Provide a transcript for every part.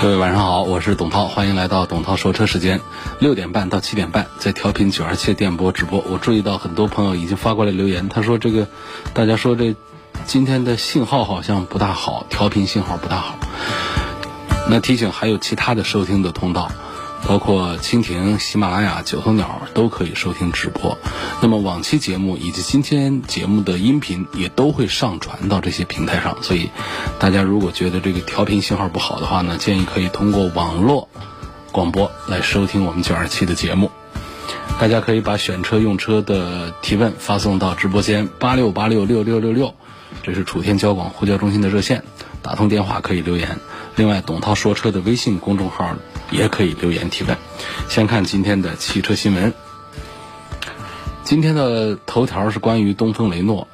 各位晚上好，我是董涛，欢迎来到董涛说车时间，六点半到七点半在调频九二七电波直播。我注意到很多朋友已经发过来留言，他说这个大家说这今天的信号好像不大好，调频信号不大好。那提醒还有其他的收听的通道。包括蜻蜓、喜马拉雅、九头鸟都可以收听直播。那么往期节目以及今天节目的音频也都会上传到这些平台上。所以，大家如果觉得这个调频信号不好的话呢，建议可以通过网络广播来收听我们九二七的节目。大家可以把选车用车的提问发送到直播间八六八六六六六六，这是楚天交广呼叫中心的热线，打通电话可以留言。另外，董涛说车的微信公众号也可以留言提问。先看今天的汽车新闻。今天的头条是关于东风雷诺。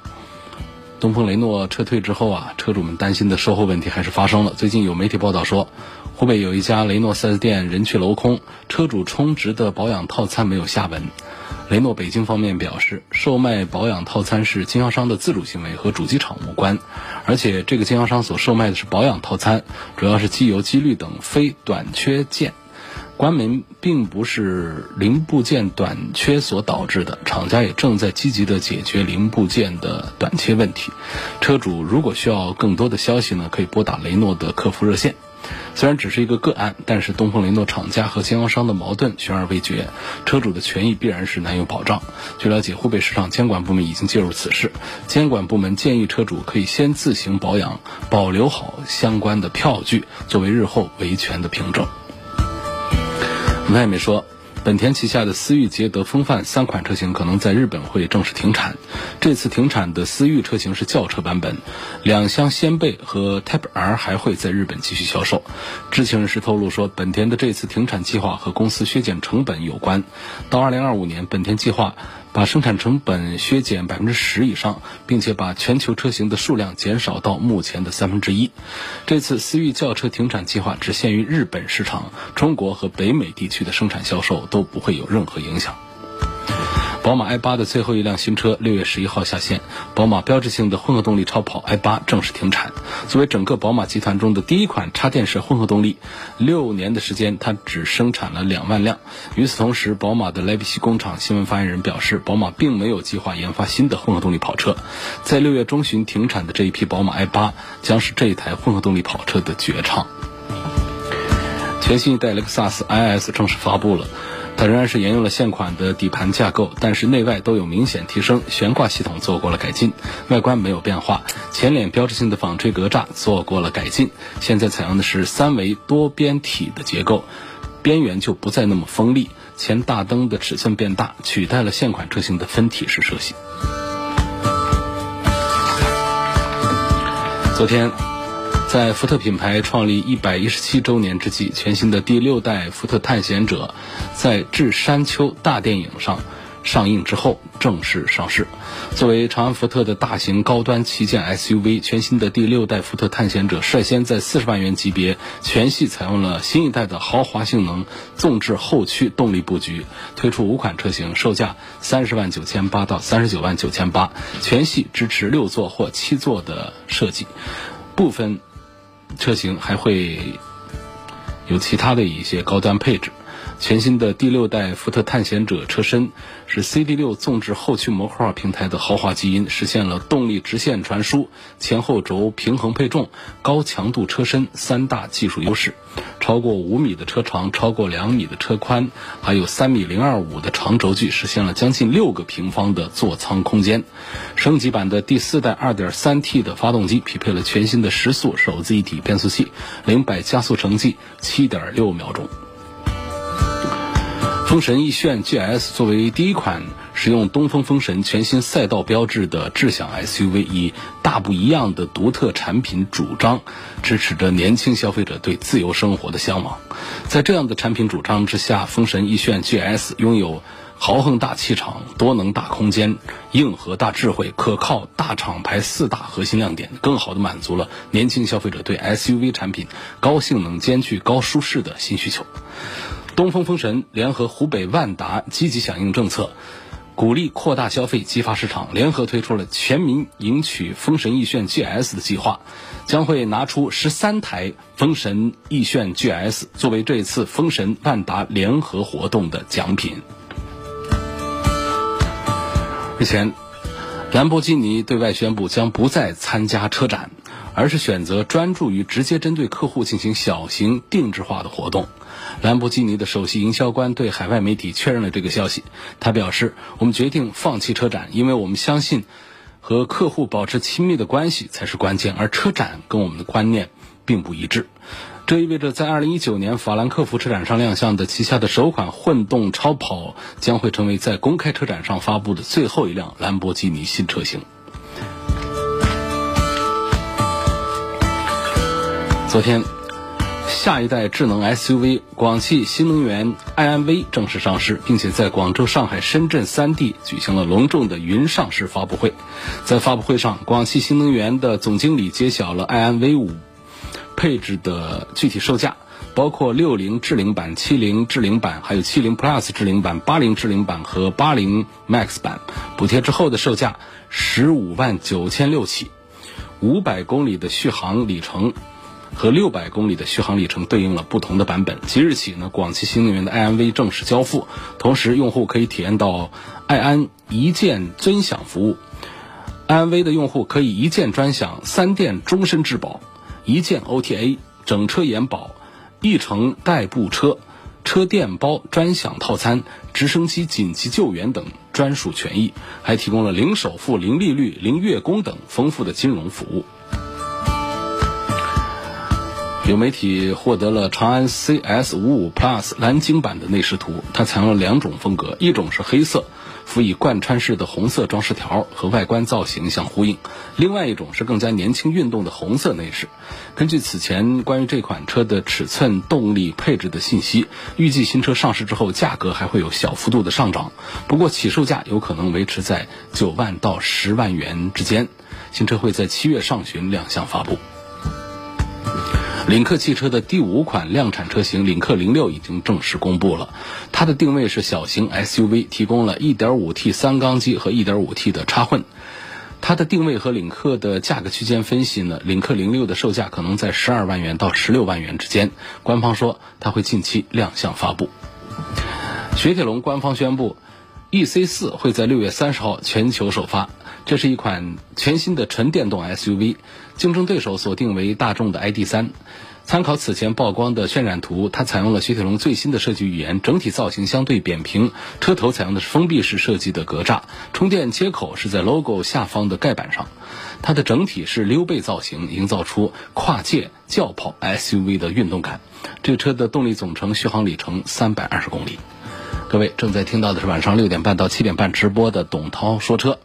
东风雷诺撤退之后啊，车主们担心的售后问题还是发生了。最近有媒体报道说，湖北有一家雷诺 4S 店人去楼空，车主充值的保养套餐没有下文。雷诺北京方面表示，售卖保养套餐是经销商的自主行为，和主机厂无关。而且，这个经销商所售卖的是保养套餐，主要是机油、机滤等非短缺件，关门并不是零部件短缺所导致的。厂家也正在积极的解决零部件的短缺问题。车主如果需要更多的消息呢，可以拨打雷诺的客服热线。虽然只是一个个案，但是东风雷诺厂家和经销商的矛盾悬而未决，车主的权益必然是难有保障。据了解，湖北市场监管部门已经介入此事，监管部门建议车主可以先自行保养，保留好相关的票据，作为日后维权的凭证。外面说。本田旗下的思域、杰德、风范三款车型可能在日本会正式停产。这次停产的思域车型是轿车版本，两厢掀背和 Type R 还会在日本继续销售。知情人士透露说，本田的这次停产计划和公司削减成本有关。到2025年，本田计划。把生产成本削减百分之十以上，并且把全球车型的数量减少到目前的三分之一。这次思域轿车停产计划只限于日本市场，中国和北美地区的生产销售都不会有任何影响。宝马 i 八的最后一辆新车六月十一号下线，宝马标志性的混合动力超跑 i 八正式停产。作为整个宝马集团中的第一款插电式混合动力，六年的时间它只生产了两万辆。与此同时，宝马的莱比锡工厂新闻发言人表示，宝马并没有计划研发新的混合动力跑车。在六月中旬停产的这一批宝马 i 八将是这一台混合动力跑车的绝唱。全新一代雷克萨斯 IS 正式发布了。它仍然是沿用了现款的底盘架构，但是内外都有明显提升，悬挂系统做过了改进，外观没有变化，前脸标志性的纺锤格栅做过了改进，现在采用的是三维多边体的结构，边缘就不再那么锋利，前大灯的尺寸变大，取代了现款车型的分体式设计。昨天。在福特品牌创立一百一十七周年之际，全新的第六代福特探险者在《至山丘》大电影上上映之后正式上市。作为长安福特的大型高端旗舰 SUV，全新的第六代福特探险者率先在四十万元级别全系采用了新一代的豪华性能纵置后驱动力布局，推出五款车型，售价三十万九千八到三十九万九千八，全系支持六座或七座的设计，部分。车型还会有其他的一些高端配置。全新的第六代福特探险者车身是 CD6 纵置后驱模块化平台的豪华基因，实现了动力直线传输、前后轴平衡配重、高强度车身三大技术优势。超过五米的车长，超过两米的车宽，还有三米零二五的长轴距，实现了将近六个平方的座舱空间。升级版的第四代二点三 T 的发动机，匹配了全新的十速手自一体变速器，零百加速成绩七点六秒钟。风神奕炫 GS 作为第一款使用东风风神全新赛道标志的智享 SUV，以大不一样的独特产品主张，支持着年轻消费者对自由生活的向往。在这样的产品主张之下，风神奕炫 GS 拥有。豪横大气场、多能大空间、硬核大智慧、可靠大厂牌四大核心亮点，更好地满足了年轻消费者对 SUV 产品高性能兼具高舒适的新需求。东风风神联合湖北万达积极响应政策，鼓励扩大消费、激发市场，联合推出了全民赢取风神奕炫 GS 的计划，将会拿出十三台风神奕炫 GS 作为这次风神万达联合活动的奖品。日前，兰博基尼对外宣布将不再参加车展，而是选择专注于直接针对客户进行小型定制化的活动。兰博基尼的首席营销官对海外媒体确认了这个消息。他表示：“我们决定放弃车展，因为我们相信和客户保持亲密的关系才是关键，而车展跟我们的观念并不一致。”这意味着，在2019年法兰克福车展上亮相的旗下的首款混动超跑，将会成为在公开车展上发布的最后一辆兰博基尼新车型。昨天，下一代智能 SUV 广汽新能源埃安 V 正式上市，并且在广州、上海、深圳三地举行了隆重的云上市发布会。在发布会上，广汽新能源的总经理揭晓了埃安 V 五。配置的具体售价包括六零智领版、七零智领版，还有七零 Plus 智领版、八零智领版和八零 Max 版。补贴之后的售价十五万九千六起，五百公里的续航里程和六百公里的续航里程对应了不同的版本。即日起呢，广汽新能源的爱安 V 正式交付，同时用户可以体验到爱安一键尊享服务。爱安 V 的用户可以一键专享三电终身质保。一键 OTA 整车延保，一程代步车，车电包专享套餐，直升机紧急救援等专属权益，还提供了零首付、零利率、零月供等丰富的金融服务。有媒体获得了长安 CS 五五 Plus 蓝鲸版的内饰图，它采用了两种风格，一种是黑色。辅以贯穿式的红色装饰条和外观造型相呼应，另外一种是更加年轻运动的红色内饰。根据此前关于这款车的尺寸、动力、配置的信息，预计新车上市之后价格还会有小幅度的上涨，不过起售价有可能维持在九万到十万元之间。新车会在七月上旬亮相发布。领克汽车的第五款量产车型领克零六已经正式公布了，它的定位是小型 SUV，提供了 1.5T 三缸机和 1.5T 的插混。它的定位和领克的价格区间分析呢，领克零六的售价可能在十二万元到十六万元之间。官方说它会近期亮相发布。雪铁龙官方宣布，EC 四会在六月三十号全球首发，这是一款全新的纯电动 SUV。竞争对手锁定为大众的 ID 三，参考此前曝光的渲染图，它采用了雪铁龙最新的设计语言，整体造型相对扁平，车头采用的是封闭式设计的格栅，充电接口是在 logo 下方的盖板上，它的整体是溜背造型，营造出跨界轿跑 SUV 的运动感。这车的动力总成续航里程三百二十公里。各位正在听到的是晚上六点半到七点半直播的董涛说车。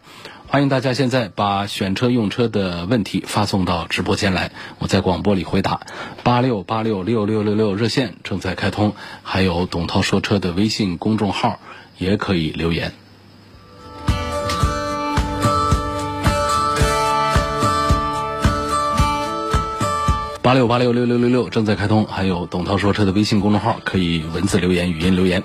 欢迎大家现在把选车用车的问题发送到直播间来，我在广播里回答。八六八六六六六六热线正在开通，还有董涛说车的微信公众号也可以留言。八六八六六六六六正在开通，还有董涛说车的微信公众号可以文字留言、语音留言。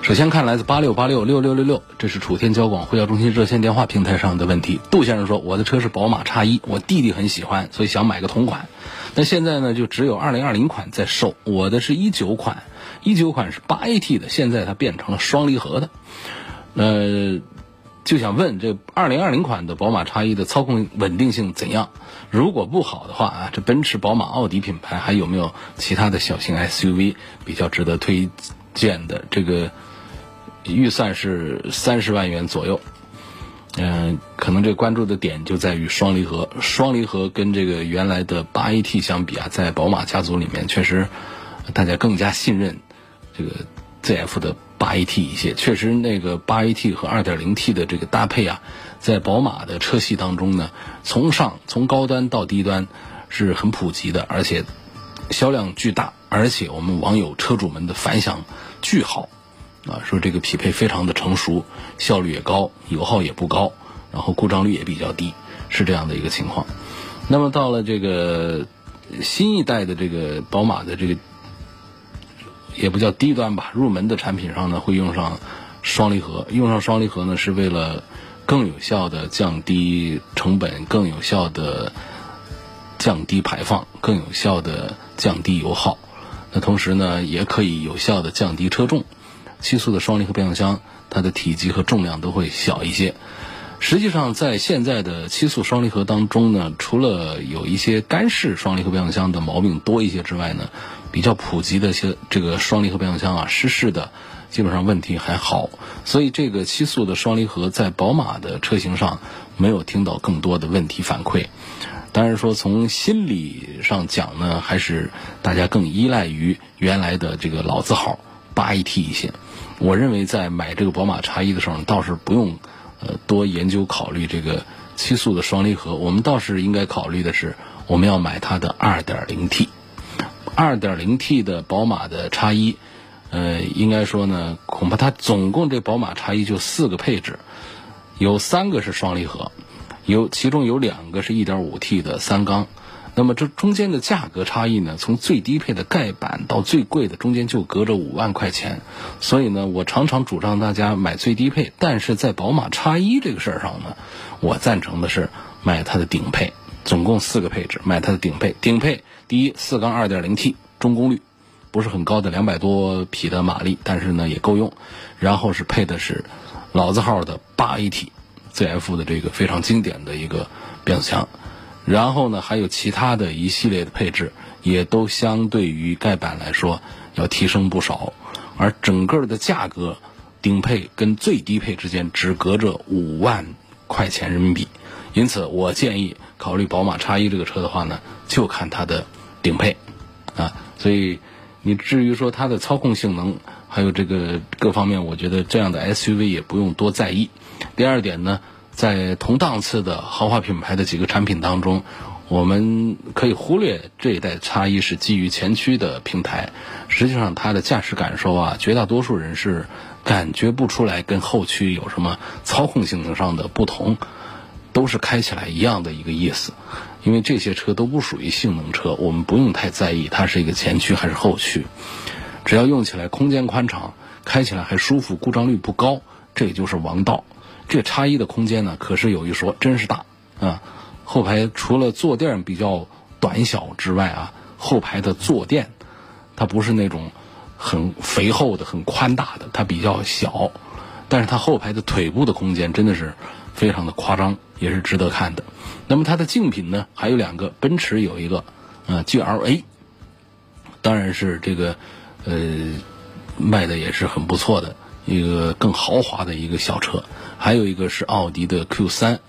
首先看来自八六八六六六六六，这是楚天交广呼叫中心热线电话平台上的问题。杜先生说：“我的车是宝马叉一，我弟弟很喜欢，所以想买个同款。那现在呢，就只有二零二零款在售。我的是一九款，一九款是八 AT 的，现在它变成了双离合的。呃，就想问这二零二零款的宝马叉一的操控稳定性怎样？如果不好的话啊，这奔驰、宝马、奥迪品牌还有没有其他的小型 SUV 比较值得推荐的？这个？”预算是三十万元左右，嗯，可能这关注的点就在于双离合。双离合跟这个原来的八 AT 相比啊，在宝马家族里面，确实大家更加信任这个 ZF 的八 AT 一些。确实，那个八 AT 和二点零 T 的这个搭配啊，在宝马的车系当中呢，从上从高端到低端是很普及的，而且销量巨大，而且我们网友车主们的反响巨好啊，说这个匹配非常的成熟，效率也高，油耗也不高，然后故障率也比较低，是这样的一个情况。那么到了这个新一代的这个宝马的这个。也不叫低端吧，入门的产品上呢会用上双离合，用上双离合呢是为了更有效的降低成本，更有效的降低排放，更有效的降低油耗。那同时呢也可以有效的降低车重。七速的双离合变速箱，它的体积和重量都会小一些。实际上，在现在的七速双离合当中呢，除了有一些干式双离合变速箱的毛病多一些之外呢，比较普及的一些这个双离合变速箱啊，湿式的基本上问题还好。所以这个七速的双离合在宝马的车型上没有听到更多的问题反馈。当然说从心理上讲呢，还是大家更依赖于原来的这个老字号八 AT 一些。我认为在买这个宝马叉一的时候，倒是不用。呃，多研究考虑这个七速的双离合，我们倒是应该考虑的是，我们要买它的二 2.0T 的宝马的叉一，呃，应该说呢，恐怕它总共这宝马叉一就四个配置，有三个是双离合，有其中有两个是一点五 T 的三缸。那么这中间的价格差异呢？从最低配的盖板到最贵的，中间就隔着五万块钱。所以呢，我常常主张大家买最低配。但是在宝马叉一这个事儿上呢，我赞成的是买它的顶配。总共四个配置，买它的顶配。顶配第一，四缸二点零 T 中功率，不是很高的两百多匹的马力，但是呢也够用。然后是配的是老字号的八 AT，ZF 的这个非常经典的一个变速箱。然后呢，还有其他的一系列的配置，也都相对于盖板来说要提升不少，而整个的价格，顶配跟最低配之间只隔着五万块钱人民币，因此我建议考虑宝马叉一这个车的话呢，就看它的顶配，啊，所以你至于说它的操控性能，还有这个各方面，我觉得这样的 SUV 也不用多在意。第二点呢。在同档次的豪华品牌的几个产品当中，我们可以忽略这一代叉一是基于前驱的平台，实际上它的驾驶感受啊，绝大多数人是感觉不出来跟后驱有什么操控性能上的不同，都是开起来一样的一个意思。因为这些车都不属于性能车，我们不用太在意它是一个前驱还是后驱，只要用起来空间宽敞，开起来还舒服，故障率不高，这也就是王道。这叉一的空间呢，可是有一说，真是大啊！后排除了坐垫比较短小之外啊，后排的坐垫它不是那种很肥厚的、很宽大的，它比较小。但是它后排的腿部的空间真的是非常的夸张，也是值得看的。那么它的竞品呢，还有两个，奔驰有一个呃 GLA，当然是这个呃卖的也是很不错的。一个更豪华的一个小车，还有一个是奥迪的 Q 三。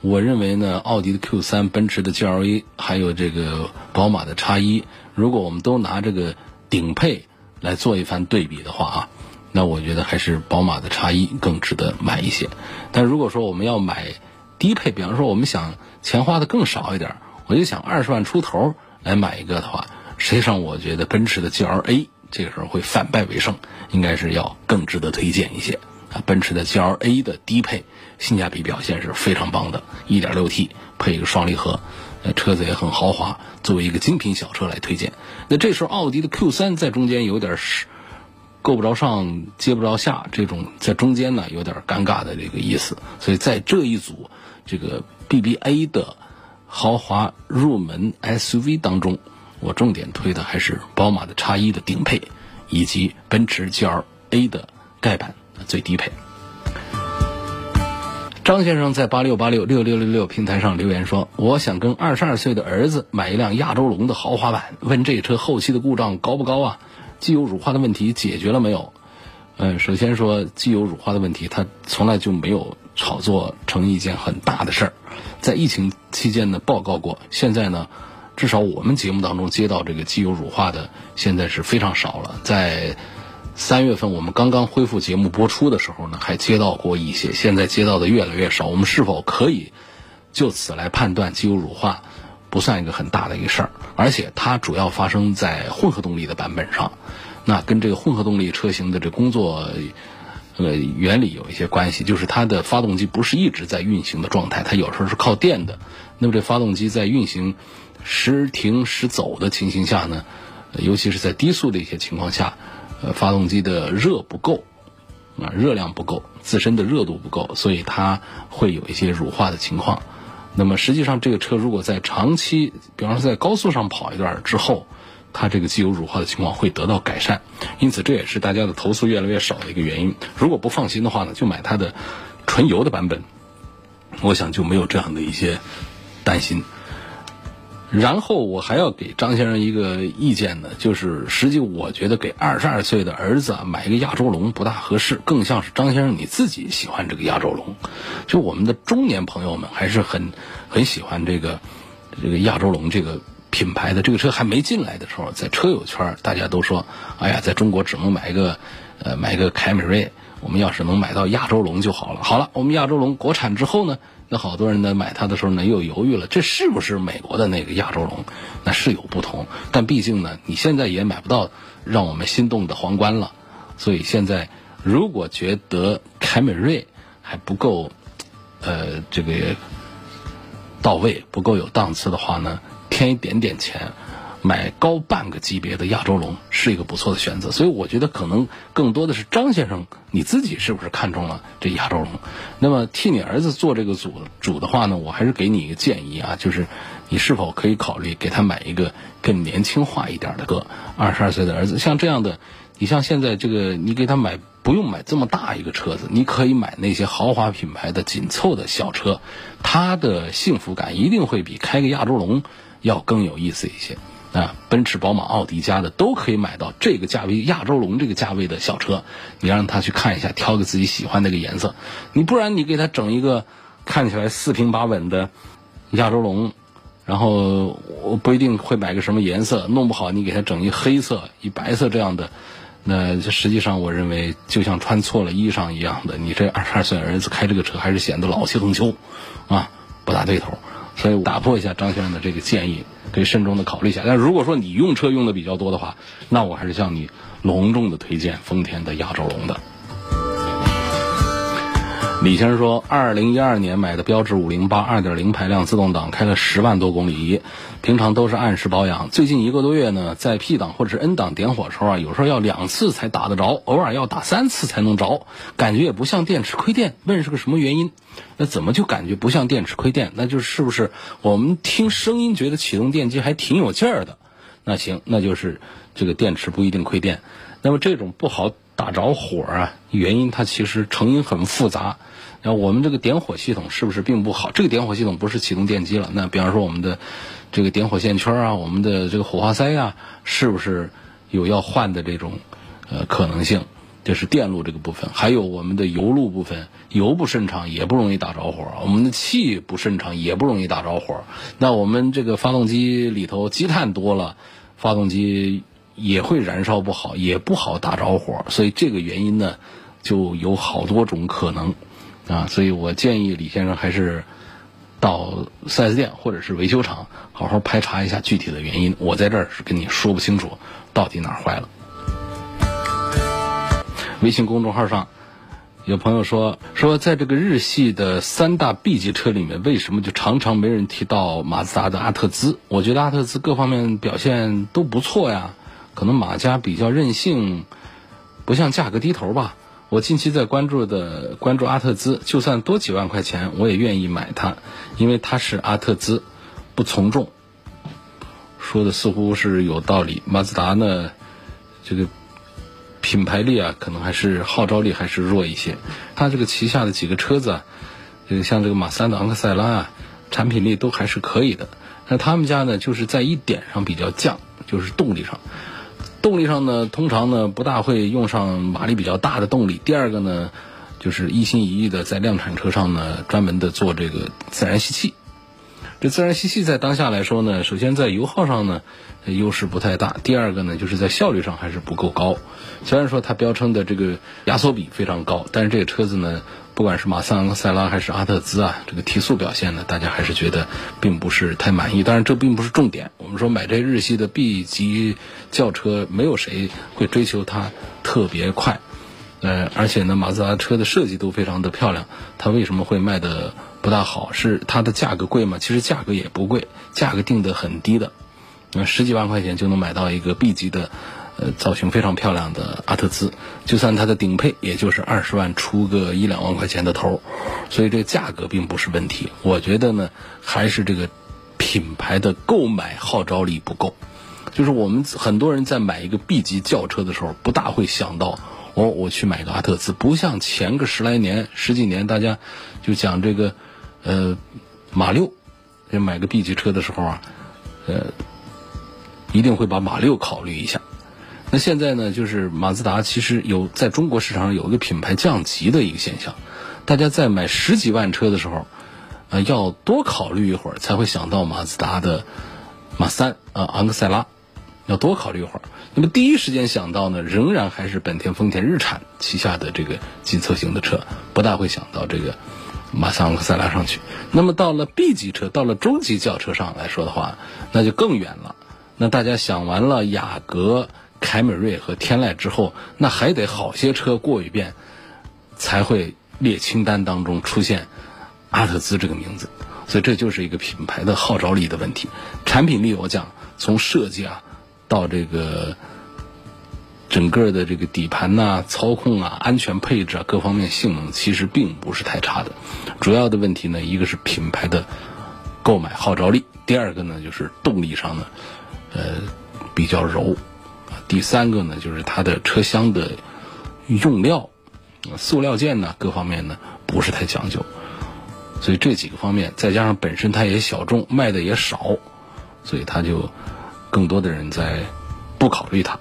我认为呢，奥迪的 Q 三、奔驰的 GLA，还有这个宝马的叉一，如果我们都拿这个顶配来做一番对比的话啊，那我觉得还是宝马的叉一更值得买一些。但如果说我们要买低配，比方说我们想钱花的更少一点，我就想二十万出头来买一个的话，实际上我觉得奔驰的 GLA。这个时候会反败为胜，应该是要更值得推荐一些啊。奔驰的 GLA 的低配性价比表现是非常棒的，1.6T 配一个双离合，呃，车子也很豪华，作为一个精品小车来推荐。那这时候奥迪的 Q3 在中间有点是够不着上接不着下，这种在中间呢有点尴尬的这个意思。所以在这一组这个 BBA 的豪华入门 SUV 当中。我重点推的还是宝马的叉一的顶配，以及奔驰 GLA 的盖板最低配。张先生在八六八六六六六六平台上留言说：“我想跟二十二岁的儿子买一辆亚洲龙的豪华版，问这车后期的故障高不高啊？机油乳化的问题解决了没有？”嗯，首先说机油乳化的问题，它从来就没有炒作成一件很大的事儿，在疫情期间呢报告过，现在呢。至少我们节目当中接到这个机油乳化的，现在是非常少了。在三月份我们刚刚恢复节目播出的时候呢，还接到过一些，现在接到的越来越少。我们是否可以就此来判断机油乳化不算一个很大的一个事儿？而且它主要发生在混合动力的版本上，那跟这个混合动力车型的这工作呃原理有一些关系，就是它的发动机不是一直在运行的状态，它有时候是靠电的。那么这发动机在运行时停时走的情形下呢，尤其是在低速的一些情况下。呃，发动机的热不够，啊，热量不够，自身的热度不够，所以它会有一些乳化的情况。那么实际上，这个车如果在长期，比方说在高速上跑一段之后，它这个机油乳化的情况会得到改善。因此，这也是大家的投诉越来越少的一个原因。如果不放心的话呢，就买它的纯油的版本，我想就没有这样的一些担心。然后我还要给张先生一个意见呢，就是实际我觉得给二十二岁的儿子啊买一个亚洲龙不大合适，更像是张先生你自己喜欢这个亚洲龙。就我们的中年朋友们还是很很喜欢这个这个亚洲龙这个品牌的。这个车还没进来的时候，在车友圈大家都说，哎呀，在中国只能买一个呃买一个凯美瑞，我们要是能买到亚洲龙就好了。好了，我们亚洲龙国产之后呢？那好多人呢买它的时候呢又犹豫了，这是不是美国的那个亚洲龙？那是有不同，但毕竟呢你现在也买不到让我们心动的皇冠了，所以现在如果觉得凯美瑞还不够，呃这个到位不够有档次的话呢，添一点点钱。买高半个级别的亚洲龙是一个不错的选择，所以我觉得可能更多的是张先生你自己是不是看中了这亚洲龙？那么替你儿子做这个主主的话呢，我还是给你一个建议啊，就是你是否可以考虑给他买一个更年轻化一点的个二十二岁的儿子，像这样的，你像现在这个你给他买不用买这么大一个车子，你可以买那些豪华品牌的紧凑的小车，他的幸福感一定会比开个亚洲龙要更有意思一些。啊，奔驰、宝马、奥迪家的都可以买到这个价位，亚洲龙这个价位的小车，你让他去看一下，挑个自己喜欢那个颜色。你不然你给他整一个看起来四平八稳的亚洲龙，然后我不一定会买个什么颜色，弄不好你给他整一黑色、一白色这样的，那实际上我认为就像穿错了衣裳一样的，你这二十二岁儿子开这个车还是显得老气横秋，啊，不大对头。所以打破一下张先生的这个建议，可以慎重的考虑一下。但如果说你用车用的比较多的话，那我还是向你隆重的推荐丰田的亚洲龙的。李先生说，二零一二年买的标致五零八二点零排量自动挡，开了十万多公里，平常都是按时保养。最近一个多月呢，在 P 档或者是 N 档点火时候啊，有时候要两次才打得着，偶尔要打三次才能着，感觉也不像电池亏电。问是个什么原因？那怎么就感觉不像电池亏电？那就是不是我们听声音觉得启动电机还挺有劲儿的？那行，那就是这个电池不一定亏电。那么这种不好。打着火啊，原因它其实成因很复杂。那我们这个点火系统是不是并不好？这个点火系统不是启动电机了。那比方说我们的这个点火线圈啊，我们的这个火花塞啊，是不是有要换的这种呃可能性？这是电路这个部分。还有我们的油路部分，油不顺畅也不容易打着火。我们的气不顺畅也不容易打着火。那我们这个发动机里头积碳多了，发动机。也会燃烧不好，也不好打着火，所以这个原因呢，就有好多种可能，啊，所以我建议李先生还是到 4S 店或者是维修厂好好排查一下具体的原因。我在这儿是跟你说不清楚到底哪儿坏了。微信公众号上有朋友说说，在这个日系的三大 B 级车里面，为什么就常常没人提到马自达的阿特兹？我觉得阿特兹各方面表现都不错呀。可能马家比较任性，不像价格低头吧。我近期在关注的关注阿特兹，就算多几万块钱，我也愿意买它，因为它是阿特兹，不从众。说的似乎是有道理。马自达呢，这个品牌力啊，可能还是号召力还是弱一些。它这个旗下的几个车子啊，这个像这个马三的昂克赛拉啊，产品力都还是可以的。那他们家呢，就是在一点上比较犟，就是动力上。动力上呢，通常呢不大会用上马力比较大的动力。第二个呢，就是一心一意的在量产车上呢专门的做这个自然吸气。这自然吸气在当下来说呢，首先在油耗上呢优势不太大，第二个呢就是在效率上还是不够高。虽然说它标称的这个压缩比非常高，但是这个车子呢，不管是马自昂克赛拉还是阿特兹啊，这个提速表现呢，大家还是觉得并不是太满意。当然这并不是重点，我们说买这日系的 B 级轿车，没有谁会追求它特别快。呃，而且呢，马自达车的设计都非常的漂亮，它为什么会卖的不大好？是它的价格贵吗？其实价格也不贵，价格定的很低的，那十几万块钱就能买到一个 B 级的，呃，造型非常漂亮的阿特兹，就算它的顶配也就是二十万出个一两万块钱的头，所以这个价格并不是问题。我觉得呢，还是这个品牌的购买号召力不够，就是我们很多人在买一个 B 级轿车的时候，不大会想到。哦我去买个阿特兹，不像前个十来年、十几年，大家就讲这个，呃，马六，就买个 B 级车的时候啊，呃，一定会把马六考虑一下。那现在呢，就是马自达其实有在中国市场上有一个品牌降级的一个现象，大家在买十几万车的时候，呃，要多考虑一会儿才会想到马自达的马三啊，昂克赛拉。要多考虑一会儿。那么第一时间想到呢，仍然还是本田、丰田、日产旗下的这个紧凑型的车，不大会想到这个马自昂克赛拉上去。那么到了 B 级车，到了中级轿车上来说的话，那就更远了。那大家想完了雅阁、凯美瑞和天籁之后，那还得好些车过一遍，才会列清单当中出现阿特兹这个名字。所以这就是一个品牌的号召力的问题。产品力，我讲从设计啊。到这个整个的这个底盘呐、操控啊、安全配置啊各方面性能，其实并不是太差的。主要的问题呢，一个是品牌的购买号召力，第二个呢就是动力上呢，呃比较柔，第三个呢就是它的车厢的用料，塑料件呢各方面呢不是太讲究。所以这几个方面，再加上本身它也小众，卖的也少，所以它就。更多的人在不考虑它。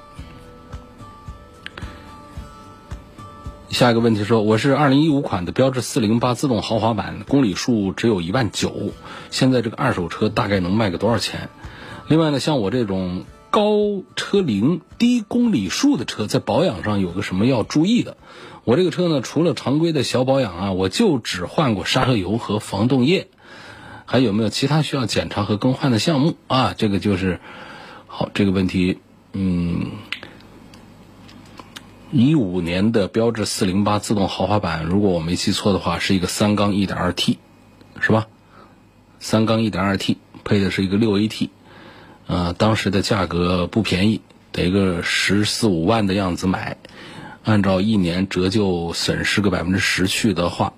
下一个问题说，我是二零一五款的标致四零八自动豪华版，公里数只有一万九，现在这个二手车大概能卖个多少钱？另外呢，像我这种高车龄、低公里数的车，在保养上有个什么要注意的？我这个车呢，除了常规的小保养啊，我就只换过刹车油和防冻液，还有没有其他需要检查和更换的项目啊？这个就是。好，这个问题，嗯，一五年的标致四零八自动豪华版，如果我没记错的话，是一个三缸一点二 T，是吧？三缸一点二 T 配的是一个六 AT，呃，当时的价格不便宜，得个十四五万的样子买，按照一年折旧损失个百分之十去的话，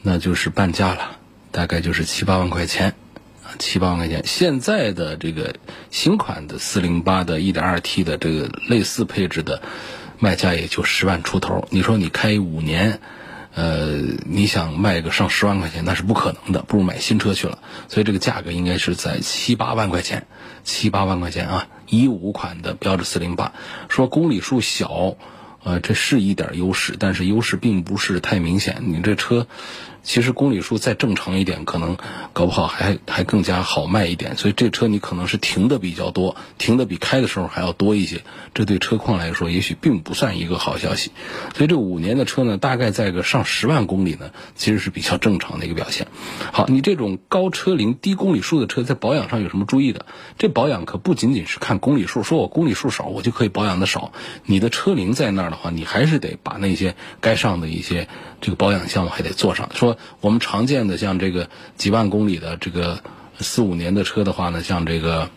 那就是半价了，大概就是七八万块钱啊。七八万块钱，现在的这个新款的四零八的一点二 T 的这个类似配置的卖价也就十万出头。你说你开五年，呃，你想卖个上十万块钱，那是不可能的，不如买新车去了。所以这个价格应该是在七八万块钱，七八万块钱啊，一五款的标致四零八，说公里数小，呃，这是一点优势，但是优势并不是太明显。你这车。其实公里数再正常一点，可能搞不好还还更加好卖一点。所以这车你可能是停的比较多，停的比开的时候还要多一些。这对车况来说，也许并不算一个好消息。所以这五年的车呢，大概在个上十万公里呢，其实是比较正常的一个表现。好，你这种高车龄、低公里数的车，在保养上有什么注意的？这保养可不仅仅是看公里数，说我公里数少，我就可以保养的少。你的车龄在那儿的话，你还是得把那些该上的一些这个保养项目还得做上。说。我们常见的像这个几万公里的这个四五年的车的话呢，像这个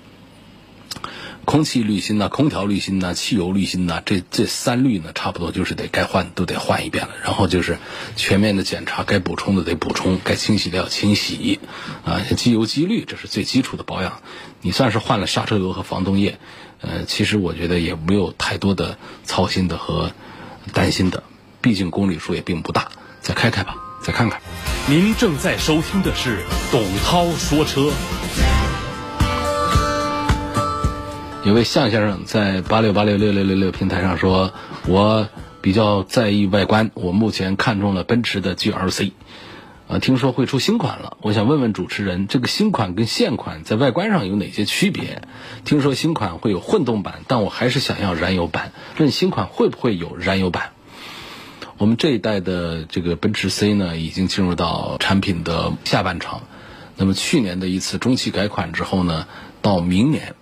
空气滤芯呐、空调滤芯呐、汽油滤芯呐，这这三滤呢，差不多就是得该换都得换一遍了。然后就是全面的检查，该补充的得补充，该清洗的要清洗啊。机油机滤，这是最基础的保养。你算是换了刹车油和防冻液，呃，其实我觉得也没有太多的操心的和担心的，毕竟公里数也并不大，再开开吧。再看看，您正在收听的是董涛说车。有位向先生在八六八六六六六六平台上说：“我比较在意外观，我目前看中了奔驰的 GLC，呃，听说会出新款了，我想问问主持人，这个新款跟现款在外观上有哪些区别？听说新款会有混动版，但我还是想要燃油版，问新款会不会有燃油版？我们这一代的这个奔驰 C 呢，已经进入到产品的下半场。那么去年的一次中期改款之后呢，到明年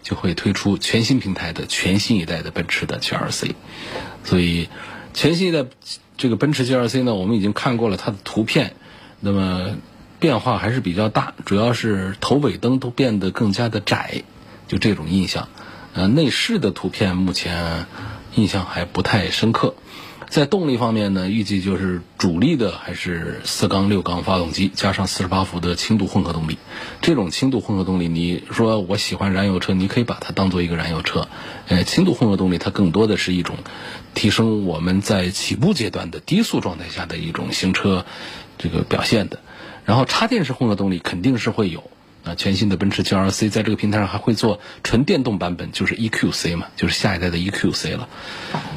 就会推出全新平台的全新一代的奔驰的 GLC。所以，全新一代这个奔驰 GLC 呢，我们已经看过了它的图片。那么变化还是比较大，主要是头尾灯都变得更加的窄，就这种印象。呃，内饰的图片目前印象还不太深刻。在动力方面呢，预计就是主力的还是四缸六缸发动机，加上四十八伏的轻度混合动力。这种轻度混合动力，你说我喜欢燃油车，你可以把它当做一个燃油车。呃，轻度混合动力它更多的是一种提升我们在起步阶段的低速状态下的一种行车。这个表现的，然后插电式混合动力肯定是会有。全新的奔驰 GLC 在这个平台上还会做纯电动版本，就是 EQC 嘛，就是下一代的 EQC 了。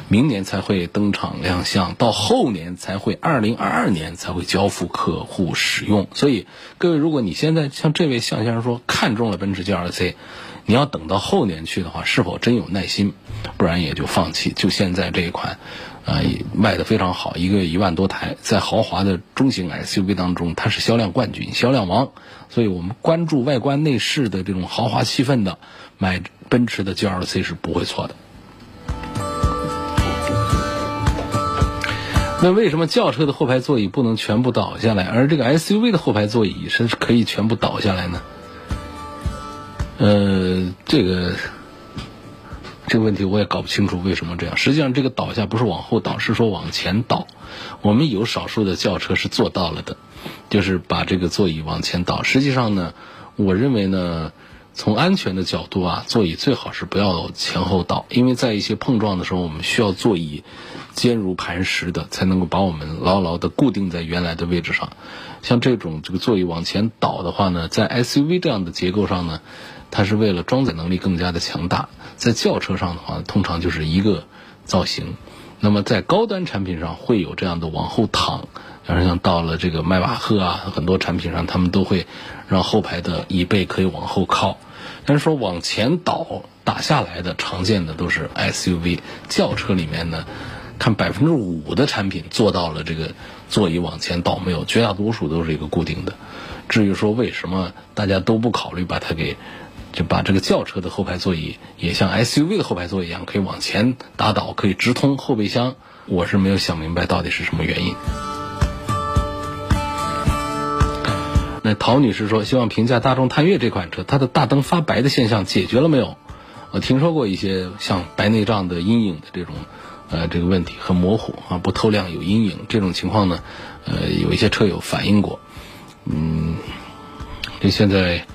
明年才会登场亮相，到后年才会，二零二二年才会交付客户使用。所以，各位，如果你现在像这位向先生说看中了奔驰 GLC，你要等到后年去的话，是否真有耐心？不然也就放弃。就现在这一款。啊，卖的非常好，一个月一万多台，在豪华的中型 SUV 当中，它是销量冠军、销量王。所以我们关注外观内饰的这种豪华气氛的，买奔驰的 GLC 是不会错的。那为什么轿车的后排座椅不能全部倒下来，而这个 SUV 的后排座椅是可以全部倒下来呢？呃，这个。这个问题我也搞不清楚为什么这样。实际上，这个倒下不是往后倒，是说往前倒。我们有少数的轿车是做到了的，就是把这个座椅往前倒。实际上呢，我认为呢，从安全的角度啊，座椅最好是不要前后倒，因为在一些碰撞的时候，我们需要座椅坚如磐石的，才能够把我们牢牢的固定在原来的位置上。像这种这个座椅往前倒的话呢，在 SUV 这样的结构上呢。它是为了装载能力更加的强大，在轿车上的话，通常就是一个造型。那么在高端产品上会有这样的往后躺，像像到了这个迈巴赫啊，很多产品上他们都会让后排的椅背可以往后靠。但是说往前倒打下来的常见的都是 SUV，轿车里面呢，看百分之五的产品做到了这个座椅往前倒没有，绝大多数都是一个固定的。至于说为什么大家都不考虑把它给。就把这个轿车的后排座椅也像 SUV 的后排座椅一样，可以往前打倒，可以直通后备箱。我是没有想明白到底是什么原因。那陶女士说，希望评价大众探岳这款车，它的大灯发白的现象解决了没有？我听说过一些像白内障的阴影的这种，呃，这个问题很模糊啊，不透亮有阴影这种情况呢，呃，有一些车友反映过。嗯，就现在。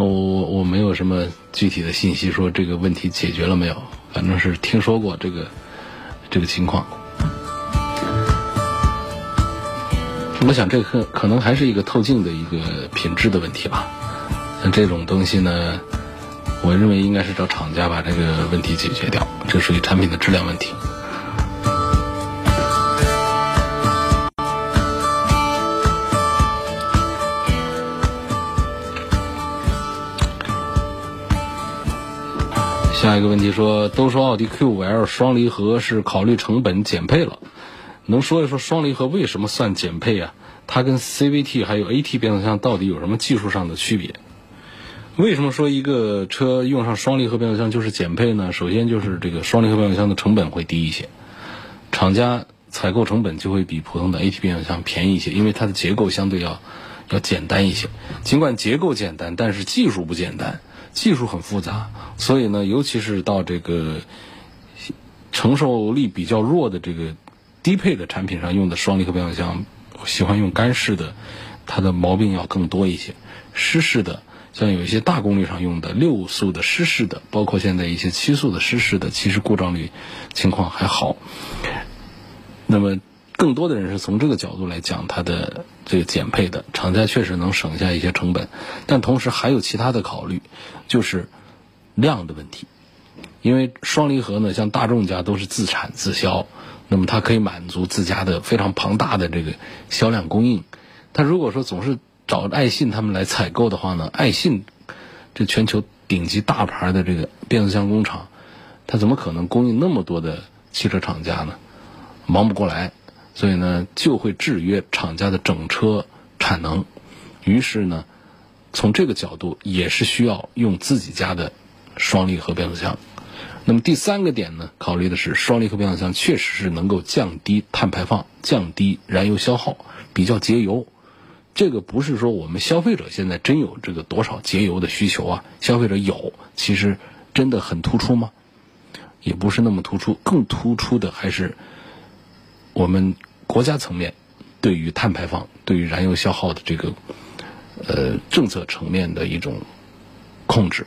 我我我没有什么具体的信息说这个问题解决了没有，反正是听说过这个这个情况。我想这可可能还是一个透镜的一个品质的问题吧。像这种东西呢，我认为应该是找厂家把这个问题解决掉，这属于产品的质量问题。下一个问题说，都说奥迪 Q5L 双离合是考虑成本减配了，能说一说双离合为什么算减配啊？它跟 CVT 还有 AT 变速箱到底有什么技术上的区别？为什么说一个车用上双离合变速箱就是减配呢？首先就是这个双离合变速箱的成本会低一些，厂家采购成本就会比普通的 AT 变速箱便宜一些，因为它的结构相对要要简单一些。尽管结构简单，但是技术不简单。技术很复杂，所以呢，尤其是到这个承受力比较弱的这个低配的产品上用的双离合变速箱，喜欢用干式的，它的毛病要更多一些。湿式的，像有一些大功率上用的六速的湿式的，包括现在一些七速的湿式的，其实故障率情况还好。那么。更多的人是从这个角度来讲它的这个减配的，厂家确实能省下一些成本，但同时还有其他的考虑，就是量的问题。因为双离合呢，像大众家都是自产自销，那么它可以满足自家的非常庞大的这个销量供应。它如果说总是找爱信他们来采购的话呢，爱信这全球顶级大牌的这个变速箱工厂，它怎么可能供应那么多的汽车厂家呢？忙不过来，所以呢就会制约厂家的整车产能。于是呢，从这个角度也是需要用自己家的双离合变速箱。那么第三个点呢，考虑的是双离合变速箱确实是能够降低碳排放、降低燃油消耗，比较节油。这个不是说我们消费者现在真有这个多少节油的需求啊？消费者有，其实真的很突出吗？也不是那么突出，更突出的还是我们国家层面对于碳排放、对于燃油消耗的这个呃政策层面的一种控制。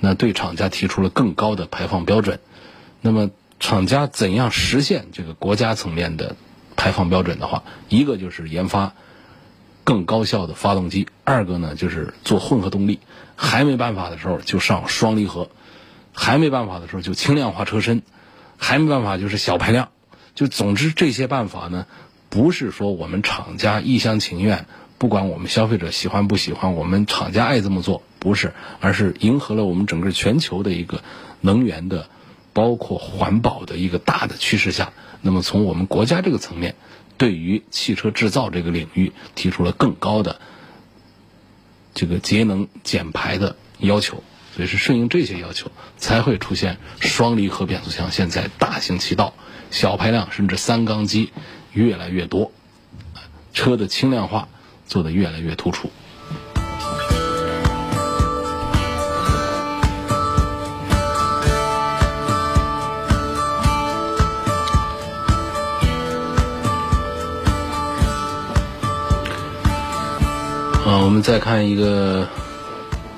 那对厂家提出了更高的排放标准。那么厂家怎样实现这个国家层面的排放标准的话，一个就是研发更高效的发动机，二个呢就是做混合动力。还没办法的时候就上双离合，还没办法的时候就轻量化车身，还没办法就是小排量。就总之这些办法呢，不是说我们厂家一厢情愿，不管我们消费者喜欢不喜欢，我们厂家爱这么做。不是，而是迎合了我们整个全球的一个能源的，包括环保的一个大的趋势下。那么从我们国家这个层面，对于汽车制造这个领域提出了更高的这个节能减排的要求。所以是顺应这些要求，才会出现双离合变速箱现在大行其道，小排量甚至三缸机越来越多，车的轻量化做得越来越突出。啊，我们再看一个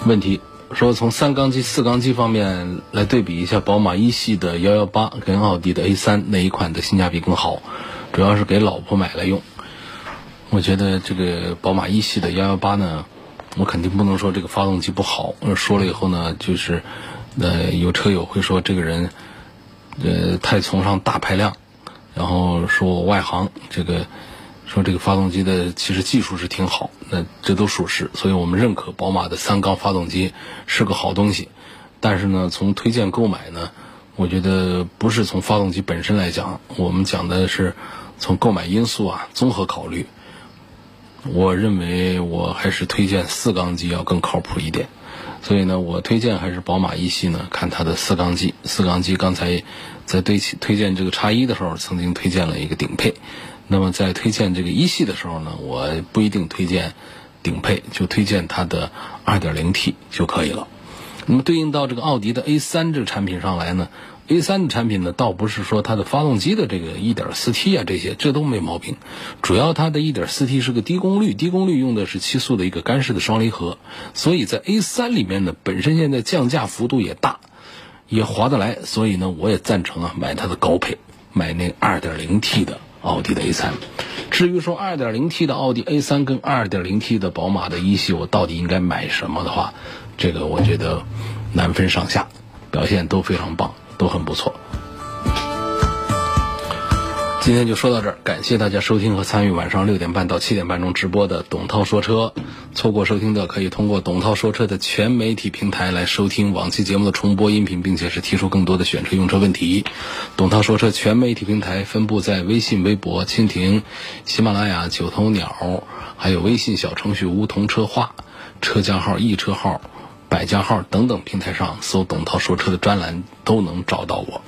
问题，说从三缸机、四缸机方面来对比一下，宝马一系的幺幺八跟奥迪的 A 三哪一款的性价比更好？主要是给老婆买来用。我觉得这个宝马一系的幺幺八呢，我肯定不能说这个发动机不好。说了以后呢，就是呃，有车友会说这个人呃太崇尚大排量，然后说我外行这个。说这个发动机的其实技术是挺好，那这都属实，所以我们认可宝马的三缸发动机是个好东西。但是呢，从推荐购买呢，我觉得不是从发动机本身来讲，我们讲的是从购买因素啊综合考虑。我认为我还是推荐四缸机要更靠谱一点，所以呢，我推荐还是宝马一系呢，看它的四缸机。四缸机刚才在对推荐这个叉一的时候，曾经推荐了一个顶配。那么在推荐这个一系的时候呢，我不一定推荐顶配，就推荐它的 2.0T 就可以了。那么对应到这个奥迪的 A3 这个产品上来呢，A3 的产品呢，倒不是说它的发动机的这个 1.4T 啊这些，这都没毛病。主要它的一点四 T 是个低功率，低功率用的是七速的一个干式的双离合，所以在 A3 里面呢，本身现在降价幅度也大，也划得来，所以呢，我也赞成啊买它的高配，买那 2.0T 的。奥迪的 A3，至于说 2.0T 的奥迪 A3 跟 2.0T 的宝马的一系，我到底应该买什么的话，这个我觉得难分上下，表现都非常棒，都很不错。今天就说到这儿，感谢大家收听和参与晚上六点半到七点半钟直播的董涛说车。错过收听的可以通过董涛说车的全媒体平台来收听往期节目的重播音频，并且是提出更多的选车用车问题。董涛说车全媒体平台分布在微信、微博、蜻蜓、喜马拉雅、九头鸟，还有微信小程序梧桐车话、车架号、易车号、百家号等等平台上，搜“董涛说车”的专栏都能找到我。